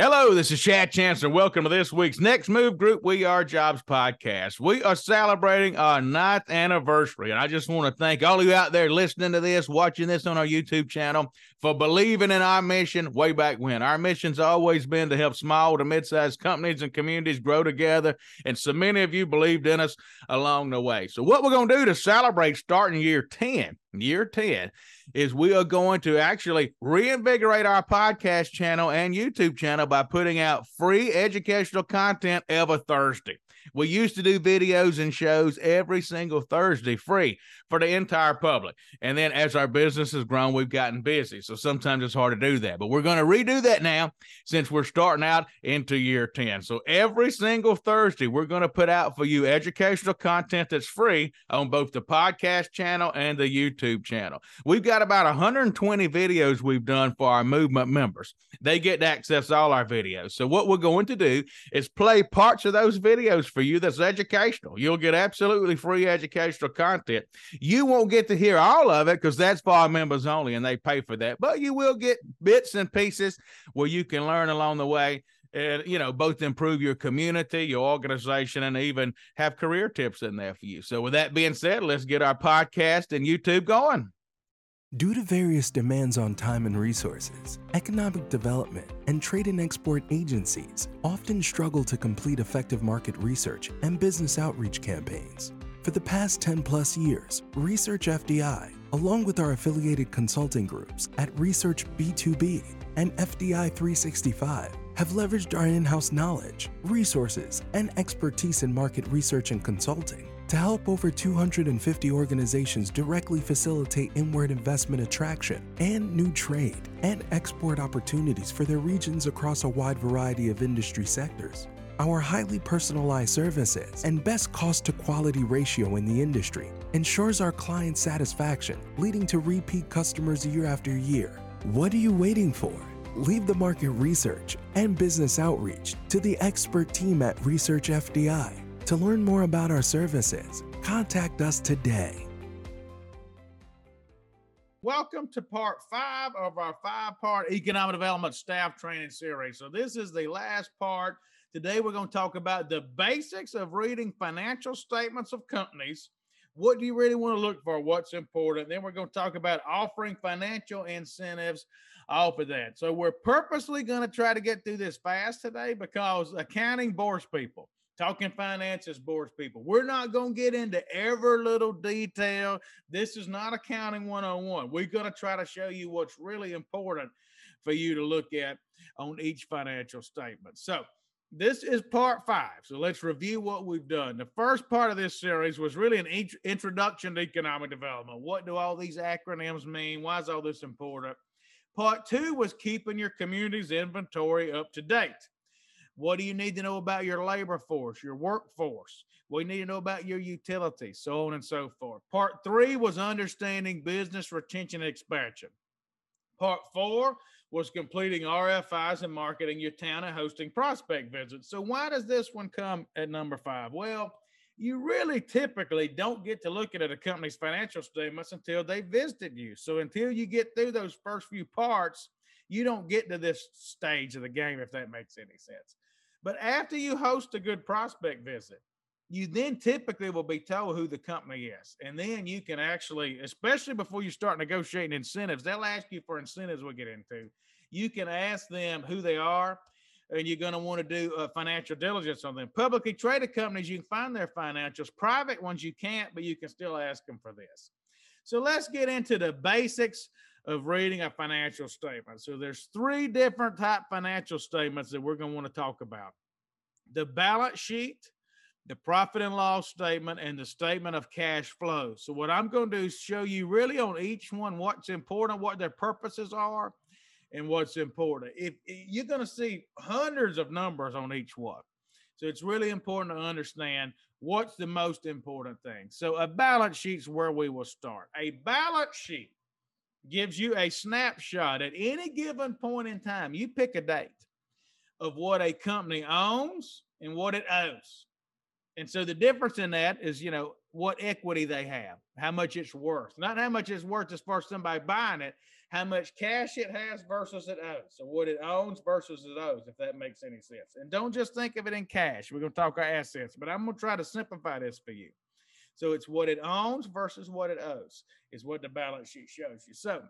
Hello, this is Chad Chancellor. Welcome to this week's Next Move Group We Are Jobs podcast. We are celebrating our ninth anniversary, and I just want to thank all you out there listening to this, watching this on our YouTube channel, for believing in our mission way back when. Our mission's always been to help small to mid-sized companies and communities grow together, and so many of you believed in us along the way. So, what we're going to do to celebrate starting year 10 year 10 is we are going to actually reinvigorate our podcast channel and YouTube channel by putting out free educational content every Thursday. We used to do videos and shows every single Thursday free for the entire public. And then as our business has grown, we've gotten busy. So sometimes it's hard to do that. But we're going to redo that now since we're starting out into year 10. So every single Thursday, we're going to put out for you educational content that's free on both the podcast channel and the YouTube channel. We've got about 120 videos we've done for our movement members. They get to access all our videos. So what we're going to do is play parts of those videos for you that's educational. You'll get absolutely free educational content. You won't get to hear all of it because that's for our members only and they pay for that, but you will get bits and pieces where you can learn along the way and you know both improve your community your organization and even have career tips in there for you so with that being said let's get our podcast and youtube going Due to various demands on time and resources, economic development and trade and export agencies often struggle to complete effective market research and business outreach campaigns. For the past 10 plus years, Research FDI, along with our affiliated consulting groups at Research B2B and FDI 365, have leveraged our in house knowledge, resources, and expertise in market research and consulting to help over 250 organizations directly facilitate inward investment attraction and new trade and export opportunities for their regions across a wide variety of industry sectors. Our highly personalized services and best cost to quality ratio in the industry ensures our client satisfaction, leading to repeat customers year after year. What are you waiting for? Leave the market research and business outreach to the expert team at Research FDI to learn more about our services, contact us today. Welcome to part five of our five part economic development staff training series. So, this is the last part. Today, we're going to talk about the basics of reading financial statements of companies. What do you really want to look for? What's important? Then, we're going to talk about offering financial incentives off of that. So, we're purposely going to try to get through this fast today because accounting bores people. Talking finances bores people. We're not going to get into every little detail. This is not accounting 101. We're going to try to show you what's really important for you to look at on each financial statement. So, this is part five. So let's review what we've done. The first part of this series was really an introduction to economic development. What do all these acronyms mean? Why is all this important? Part two was keeping your community's inventory up to date. What do you need to know about your labor force, your workforce? What you need to know about your utilities, so on and so forth. Part three was understanding business retention and expansion. Part four was completing RFIs and marketing your town and hosting prospect visits. So, why does this one come at number five? Well, you really typically don't get to look at a company's financial statements until they visited you. So, until you get through those first few parts, you don't get to this stage of the game, if that makes any sense. But after you host a good prospect visit, you then typically will be told who the company is. And then you can actually, especially before you start negotiating incentives, they'll ask you for incentives we'll get into. You can ask them who they are, and you're going to want to do a financial diligence on them. Publicly traded companies, you can find their financials. Private ones, you can't, but you can still ask them for this. So let's get into the basics of reading a financial statement. So there's three different type financial statements that we're going to want to talk about. The balance sheet, the profit and loss statement, and the statement of cash flow. So what I'm going to do is show you really on each one what's important, what their purposes are, and what's important. If you're going to see hundreds of numbers on each one. So it's really important to understand what's the most important thing. So a balance sheet's where we will start. A balance sheet gives you a snapshot at any given point in time. You pick a date of what a company owns and what it owes. And so the difference in that is, you know, what equity they have, how much it's worth, not how much it's worth as far as somebody buying it, how much cash it has versus it owes. So what it owns versus it owes, if that makes any sense. And don't just think of it in cash. We're going to talk our assets, but I'm going to try to simplify this for you. So it's what it owns versus what it owes is what the balance sheet shows you. So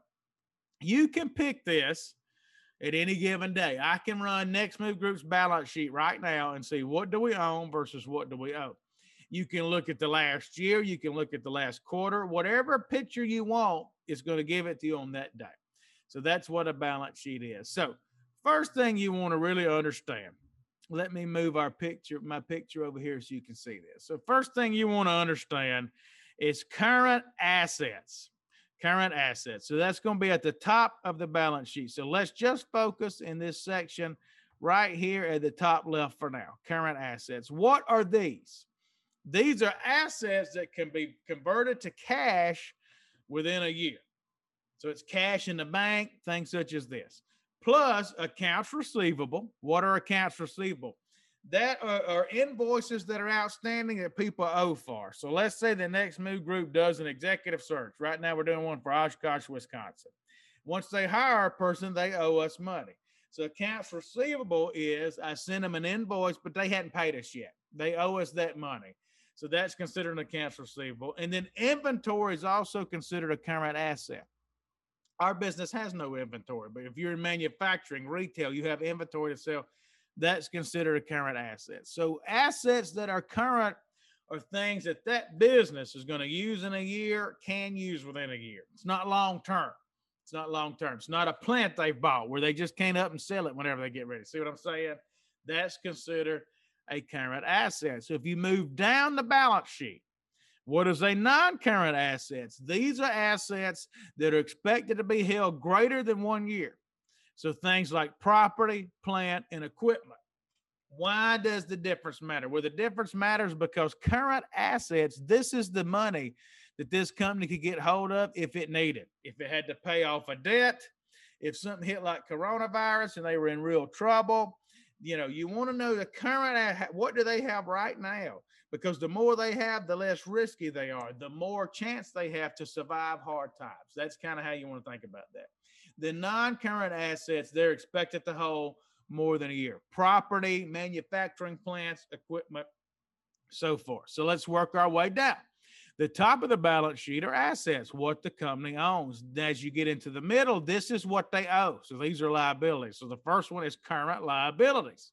you can pick this at any given day. I can run Next Move Group's balance sheet right now and see what do we own versus what do we owe. You can look at the last year, you can look at the last quarter, whatever picture you want is going to give it to you on that day. So that's what a balance sheet is. So, first thing you want to really understand. Let me move our picture, my picture over here so you can see this. So, first thing you want to understand is current assets. Current assets. So, that's going to be at the top of the balance sheet. So, let's just focus in this section right here at the top left for now. Current assets. What are these? These are assets that can be converted to cash within a year. So it's cash in the bank, things such as this. Plus accounts receivable. What are accounts receivable? That are, are, invoices that are outstanding that people owe for. So let's say the next move group does an executive search. Right now, we're doing one for Oshkosh, Wisconsin. Once they hire a person, they owe us money. So accounts receivable is I send them an invoice, but they hadn't paid us yet. They owe us that money. So that's considered an accounts receivable. And then inventory is also considered a current asset. Our business has no inventory, but if you're in manufacturing, retail, you have inventory to sell, that's considered a current asset. So assets that are current are things that that business is going to use in a year, can use within a year. It's not long term. It's not long term. It's not a plant they've bought where they just can't up and sell it whenever they get ready. See what I'm saying? That's considered a current asset. So if you move down the balance sheet, what is a non-current assets? These are assets that are expected to be held greater than one year. So things like property, plant, and equipment. Why does the difference matter? Well, the difference matters because current assets, this is the money that this company could get hold of if it needed. If it had to pay off a debt, if something hit like coronavirus and they were in real trouble, you know, you want to know the current, uh, what do they have right now? Because the more they have, the less risky they are, the more chance they have to survive hard times. That's kind of how you want to think about that. The non current assets, they're expected to hold more than a year property, manufacturing plants, equipment, so forth. So let's work our way down. The top of the balance sheet are assets, what the company owns. As you get into the middle, this is what they owe. So these are liabilities. So the first one is current liabilities.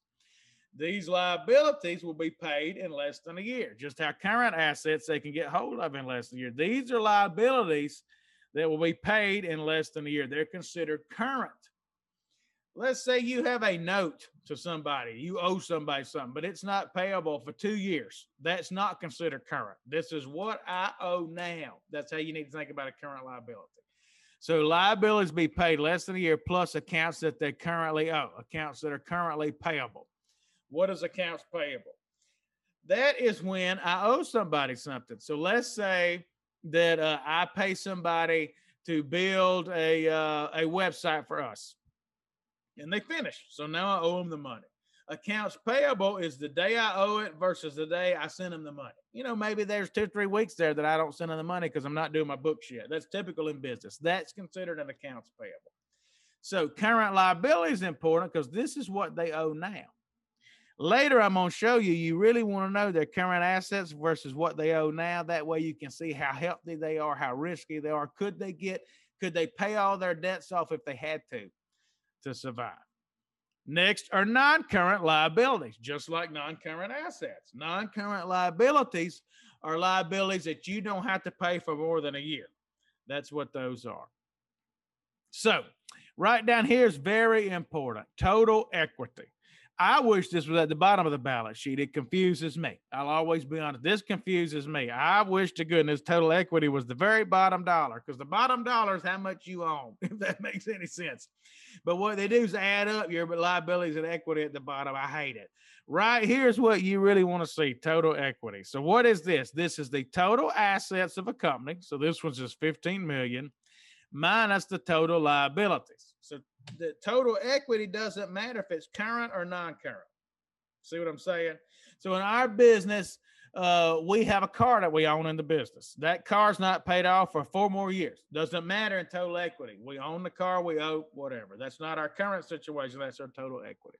These liabilities will be paid in less than a year. Just how current assets they can get hold of in less than a year. These are liabilities that will be paid in less than a year. They're considered current let's say you have a note to somebody, you owe somebody something, but it's not payable for two years. That's not considered current. This is what I owe now. That's how you need to think about a current liability. So liabilities be paid less than a year plus accounts that they currently owe, accounts that are currently payable. What is accounts payable? That is when I owe somebody something. So let's say that uh, I pay somebody to build a uh, a website for us and they finish. So now I owe them the money. Accounts payable is the day I owe it versus the day I send them the money. You know, maybe there's two, three weeks there that I don't send them the money because I'm not doing my books yet. That's typical in business. That's considered an accounts payable. So current liability is important because this is what they owe now. Later, I'm going to show you, you really want to know their current assets versus what they owe now. That way you can see how healthy they are, how risky they are. Could they get, could they pay all their debts off if they had to? to survive. Next are non current liabilities, just like non current assets. Non current liabilities are liabilities that you don't have to pay for more than a year. That's what those are. So, right down here is very important total equity. I wish this was at the bottom of the balance sheet. It confuses me. I'll always be honest. This confuses me. I wish to goodness total equity was the very bottom dollar because the bottom dollar is how much you own, if that makes any sense. But what they do is add up your liabilities and equity at the bottom. I hate it. Right here's what you really want to see total equity. So, what is this? This is the total assets of a company. So, this one's just 15 million minus the total liabilities. So the total equity doesn't matter if it's current or non-current. See what I'm saying? So in our business, uh, we have a car that we own in the business. That car's not paid off for four more years. Doesn't matter in total equity. We own the car, we owe whatever. That's not our current situation. That's our total equity.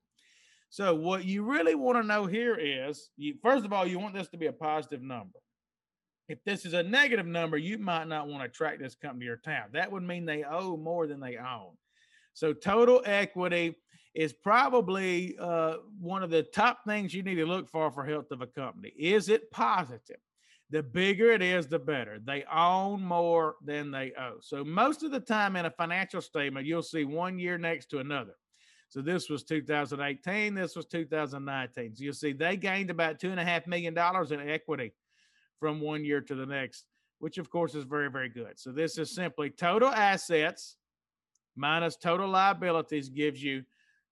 So what you really want to know here is, you, first of all, you want this to be a positive number. If this is a negative number, you might not want to track this company your town. That would mean they owe more than they own. So total equity is probably uh, one of the top things you need to look for for health of a company. Is it positive? The bigger it is, the better. They own more than they owe. So most of the time in a financial statement, you'll see one year next to another. So this was 2018. This was 2019. So you'll see they gained about two and a half million dollars in equity from one year to the next, which of course is very, very good. So this is simply total assets minus total liabilities gives you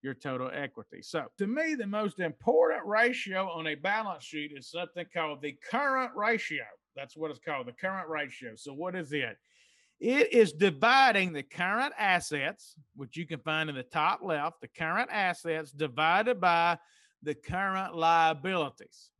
your total equity. So, to me, the most important ratio on a balance sheet is something called the current ratio. That's what it's called, the current ratio. So, what is it? It is dividing the current assets, which you can find in the top left, the current assets divided by the current liabilities.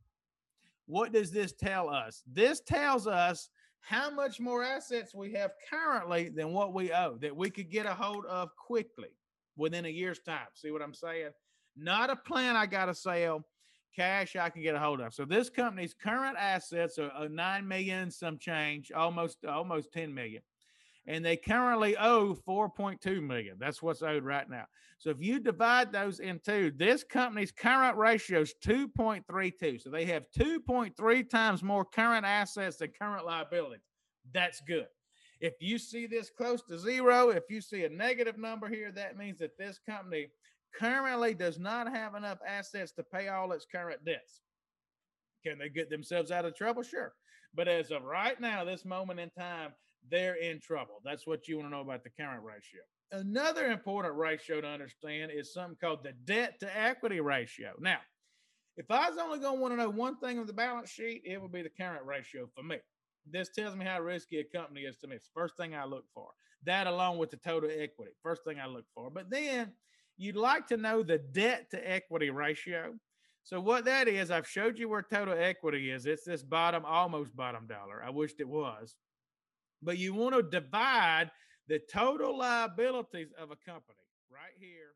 What does this tell us? This tells us how much more assets we have currently than what we owe that we could get a hold of quickly within a year's time. See what I'm saying? Not a plan I got to sell, cash I can get a hold of. So this company's current assets are, 9 million some change, almost almost 10 million. And they currently owe 4.2 million. That's what's owed right now. So if you divide those in two, this company's current ratio is 2.32. So they have 2.3 times more current assets than current liabilities. That's good. If you see this close to zero, if you see a negative number here, that means that this company currently does not have enough assets to pay all its current debts. Can they get themselves out of trouble? Sure. But as of right now, this moment in time, they're in trouble. That's what you want to know about the current ratio. Another important ratio to understand is something called the debt to equity ratio. Now, if I was only going to want to know one thing of the balance sheet, it would be the current ratio for me this tells me how risky a company is to me. It's first thing I look for. That along with the total equity, first thing I look for. But then you'd like to know the debt to equity ratio. So what that is, I've showed you where total equity is. It's this bottom, almost bottom dollar. I wished it was. But you want to divide the total liabilities of a company right here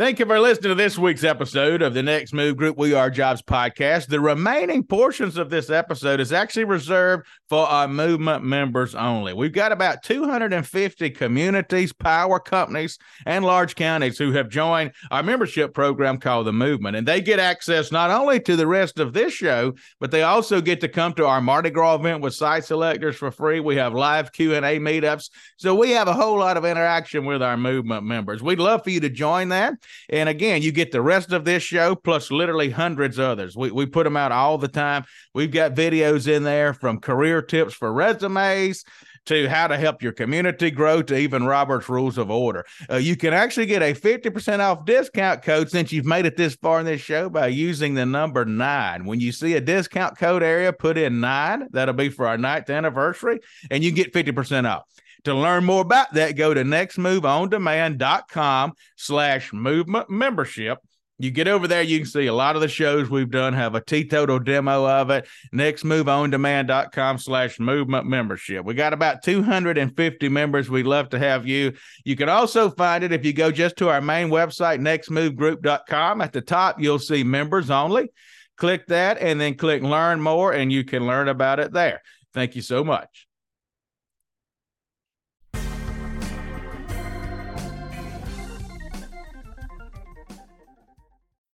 Thank you for listening to this week's episode of the Next Move Group We Are Jobs podcast. The remaining portions of this episode is actually reserved for our movement members only. We've got about 250 communities, power companies, and large counties who have joined our membership program called the Movement, and they get access not only to the rest of this show, but they also get to come to our Mardi Gras event with site selectors for free. We have live Q and A meetups, so we have a whole lot of interaction with our movement members. We'd love for you to join that. And again, you get the rest of this show plus literally hundreds others. We, we put them out all the time. We've got videos in there from career tips for resumes to how to help your community grow to even Robert's Rules of Order. Uh, you can actually get a 50% off discount code since you've made it this far in this show by using the number nine. When you see a discount code area, put in nine. That'll be for our ninth anniversary, and you get 50% off. To learn more about that, go to nextmoveondemand.com slash movement membership. You get over there, you can see a lot of the shows we've done have a teetotal demo of it. Nextmoveondemand.com slash movement membership. We got about 250 members. We'd love to have you. You can also find it if you go just to our main website, nextmovegroup.com. At the top, you'll see members only. Click that and then click learn more, and you can learn about it there. Thank you so much.